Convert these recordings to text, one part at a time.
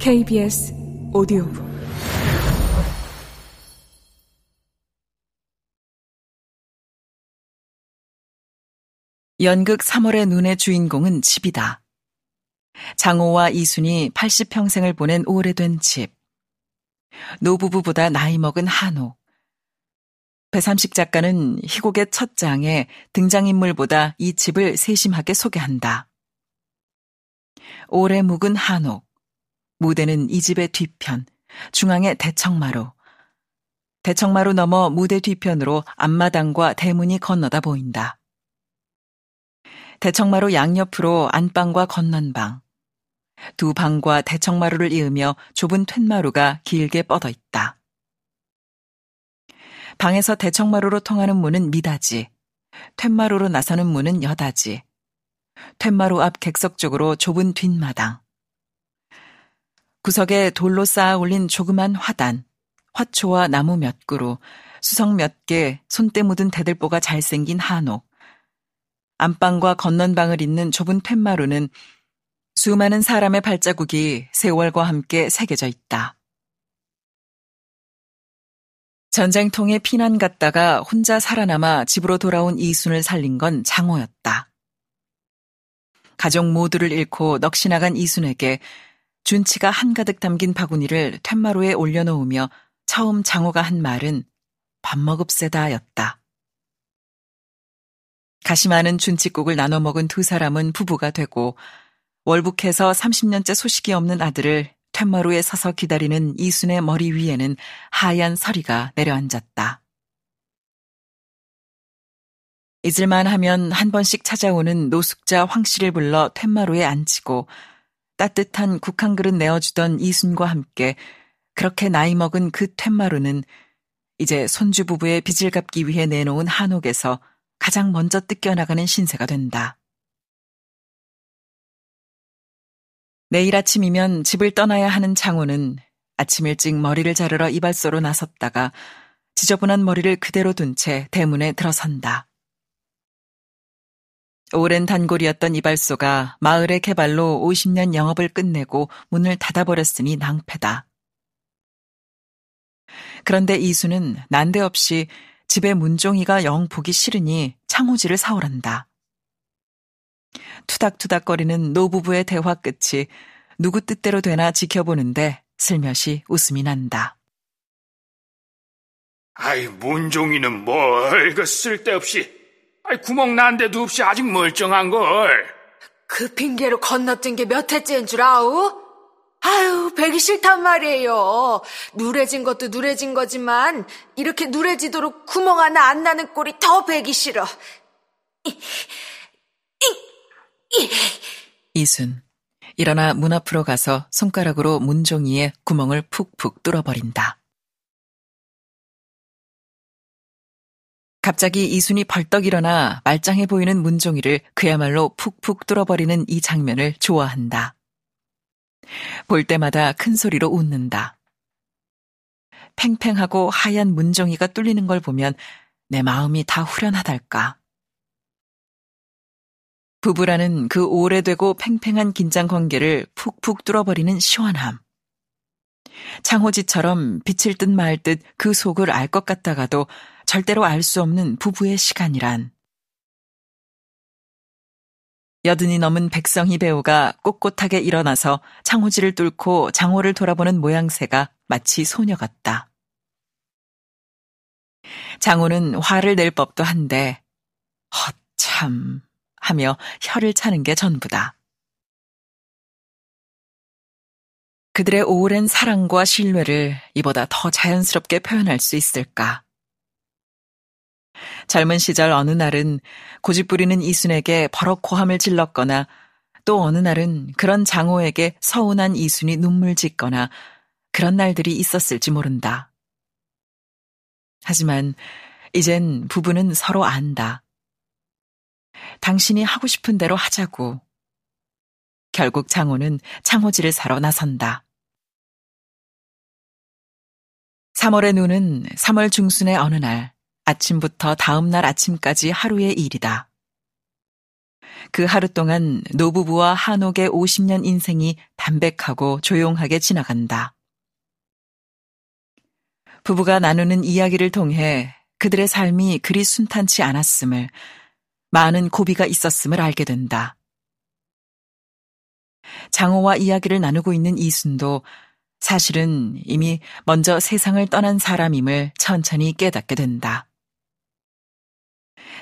KBS 오디오북 연극 3월의 눈의 주인공은 집이다. 장호와 이순이 80평생을 보낸 오래된 집. 노부부보다 나이 먹은 한옥. 배삼식 작가는 희곡의 첫 장에 등장인물보다 이 집을 세심하게 소개한다. 오래 묵은 한옥. 무대는 이 집의 뒤편, 중앙에 대청마루. 대청마루 넘어 무대 뒤편으로 앞마당과 대문이 건너다 보인다. 대청마루 양옆으로 안방과 건넌방. 두 방과 대청마루를 이으며 좁은 툇마루가 길게 뻗어 있다. 방에서 대청마루로 통하는 문은 미닫이, 툇마루로 나서는 문은 여닫이, 툇마루 앞 객석 쪽으로 좁은 뒷마당. 구석에 돌로 쌓아 올린 조그만 화단, 화초와 나무 몇 그루, 수석 몇 개, 손때 묻은 대들보가 잘생긴 한옥. 안방과 건넌방을 잇는 좁은 툇마루는 수많은 사람의 발자국이 세월과 함께 새겨져 있다. 전쟁통에 피난 갔다가 혼자 살아남아 집으로 돌아온 이순을 살린 건 장호였다. 가족 모두를 잃고 넋이 나간 이순에게 준치가 한가득 담긴 바구니를 툇마루에 올려놓으며 처음 장호가 한 말은 밥 먹읍세다였다. 가시 많은 준치국을 나눠 먹은 두 사람은 부부가 되고 월북해서 30년째 소식이 없는 아들을 툇마루에 서서 기다리는 이순의 머리 위에는 하얀 서리가 내려앉았다. 잊을만 하면 한 번씩 찾아오는 노숙자 황 씨를 불러 툇마루에 앉히고 따뜻한 국 한 그릇 내어주던 이순과 함께 그렇게 나이 먹은 그 툇마루는 이제 손주 부부의 빚을 갚기 위해 내놓은 한옥에서 가장 먼저 뜯겨나가는 신세가 된다. 내일 아침이면 집을 떠나야 하는 장호는 아침 일찍 머리를 자르러 이발소로 나섰다가 지저분한 머리를 그대로 둔 채 대문에 들어선다. 오랜 단골이었던 이발소가 마을의 개발로 50년 영업을 끝내고 문을 닫아버렸으니 낭패다. 그런데 이수는 난데없이 집에 문종이가 영 보기 싫으니 창호지를 사오란다. 투닥투닥거리는 노부부의 대화 끝이 누구 뜻대로 되나 지켜보는데 슬며시 웃음이 난다. 아이, 문종이는 뭘, 그 쓸데없이. 아이, 구멍 난 데도 없이 아직 멀쩡한 걸. 그 핑계로 건너뛴 게 몇 해째인 줄 아우? 아유, 배기 싫단 말이에요. 누래진 것도 누래진 거지만, 이렇게 누래지도록 구멍 하나 안 나는 꼴이 더 배기 싫어. 이순. 일어나 문 앞으로 가서 손가락으로 문종이의 구멍을 푹푹 뚫어버린다. 갑자기 이순이 벌떡 일어나 말짱해 보이는 문종이를 그야말로 푹푹 뚫어버리는 이 장면을 좋아한다. 볼 때마다 큰 소리로 웃는다. 팽팽하고 하얀 문종이가 뚫리는 걸 보면 내 마음이 다 후련하달까. 부부라는 그 오래되고 팽팽한 긴장 관계를 푹푹 뚫어버리는 시원함. 창호지처럼 빛을 듯말 듯 그 속을 알 것 같다가도 절대로 알 수 없는 부부의 시간이란. 여든이 넘은 백성희 배우가 꼿꼿하게 일어나서 창호지를 뚫고 장호를 돌아보는 모양새가 마치 소녀 같다. 장호는 화를 낼 법도 한데, 헛참, 하며 혀를 차는 게 전부다. 그들의 오랜 사랑과 신뢰를 이보다 더 자연스럽게 표현할 수 있을까? 젊은 시절 어느 날은 고집부리는 이순에게 버럭 호함을 질렀거나 또 어느 날은 그런 장호에게 서운한 이순이 눈물 짓거나 그런 날들이 있었을지 모른다. 하지만 이젠 부부는 서로 안다. 당신이 하고 싶은 대로 하자고. 결국 장호는 창호지를 사러 나선다. 3월의 눈은 3월 중순의 어느 날 아침부터 다음 날 아침까지 하루의 일이다. 그 하루 동안 노부부와 한옥의 50년 인생이 담백하고 조용하게 지나간다. 부부가 나누는 이야기를 통해 그들의 삶이 그리 순탄치 않았음을, 많은 고비가 있었음을 알게 된다. 장호와 이야기를 나누고 있는 이순도 사실은 이미 먼저 세상을 떠난 사람임을 천천히 깨닫게 된다.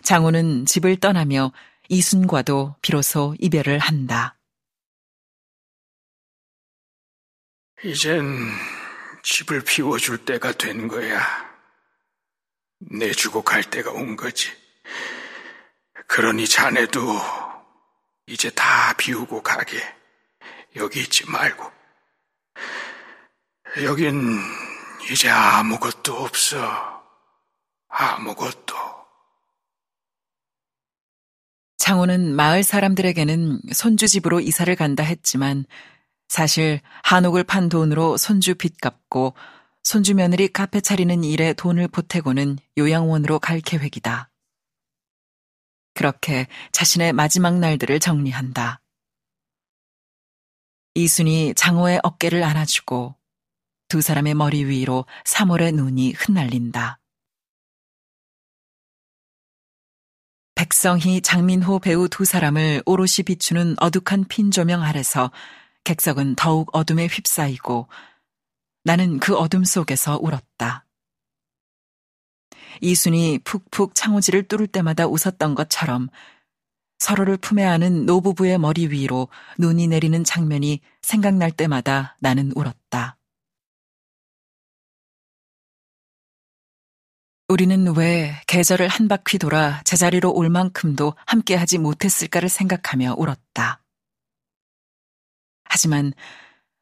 장호는 집을 떠나며 이순과도 비로소 이별을 한다. 이젠 집을 비워줄 때가 된 거야. 내주고 갈 때가 온 거지. 그러니 자네도 이제 다 비우고 가게. 여기 있지 말고. 여긴 이제 아무것도 없어. 아무것도. 장호는 마을 사람들에게는 손주 집으로 이사를 간다 했지만 사실 한옥을 판 돈으로 손주 빚 갚고 손주 며느리 카페 차리는 일에 돈을 보태고는 요양원으로 갈 계획이다. 그렇게 자신의 마지막 날들을 정리한다. 이순이 장호의 어깨를 안아주고 두 사람의 머리 위로 3월의 눈이 흩날린다. 백성희, 장민호 배우 두 사람을 오롯이 비추는 어둑한 핀 조명 아래서 객석은 더욱 어둠에 휩싸이고 나는 그 어둠 속에서 울었다. 이순이 푹푹 창호지를 뚫을 때마다 웃었던 것처럼 서로를 품에 안은 노부부의 머리 위로 눈이 내리는 장면이 생각날 때마다 나는 울었다. 우리는 왜 계절을 한 바퀴 돌아 제자리로 올 만큼도 함께하지 못했을까를 생각하며 울었다. 하지만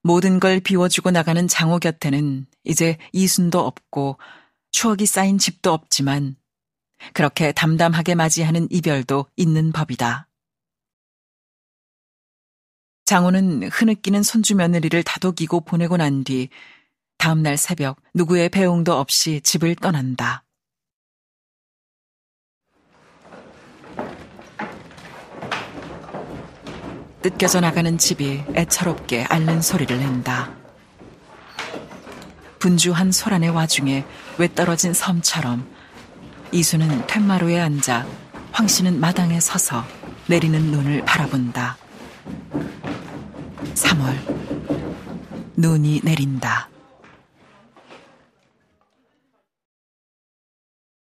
모든 걸 비워주고 나가는 장호 곁에는 이제 이순도 없고 추억이 쌓인 집도 없지만 그렇게 담담하게 맞이하는 이별도 있는 법이다. 장호는 흐느끼는 손주 며느리를 다독이고 보내고 난 뒤 다음날 새벽 누구의 배웅도 없이 집을 떠난다. 뜯겨져 나가는 집이 애처롭게 앓는 소리를 낸다. 분주한 소란의 와중에 왜 떨어진 섬처럼 이수는 툇마루에 앉아 황 씨는 마당에 서서 내리는 눈을 바라본다. 3월 눈이 내린다.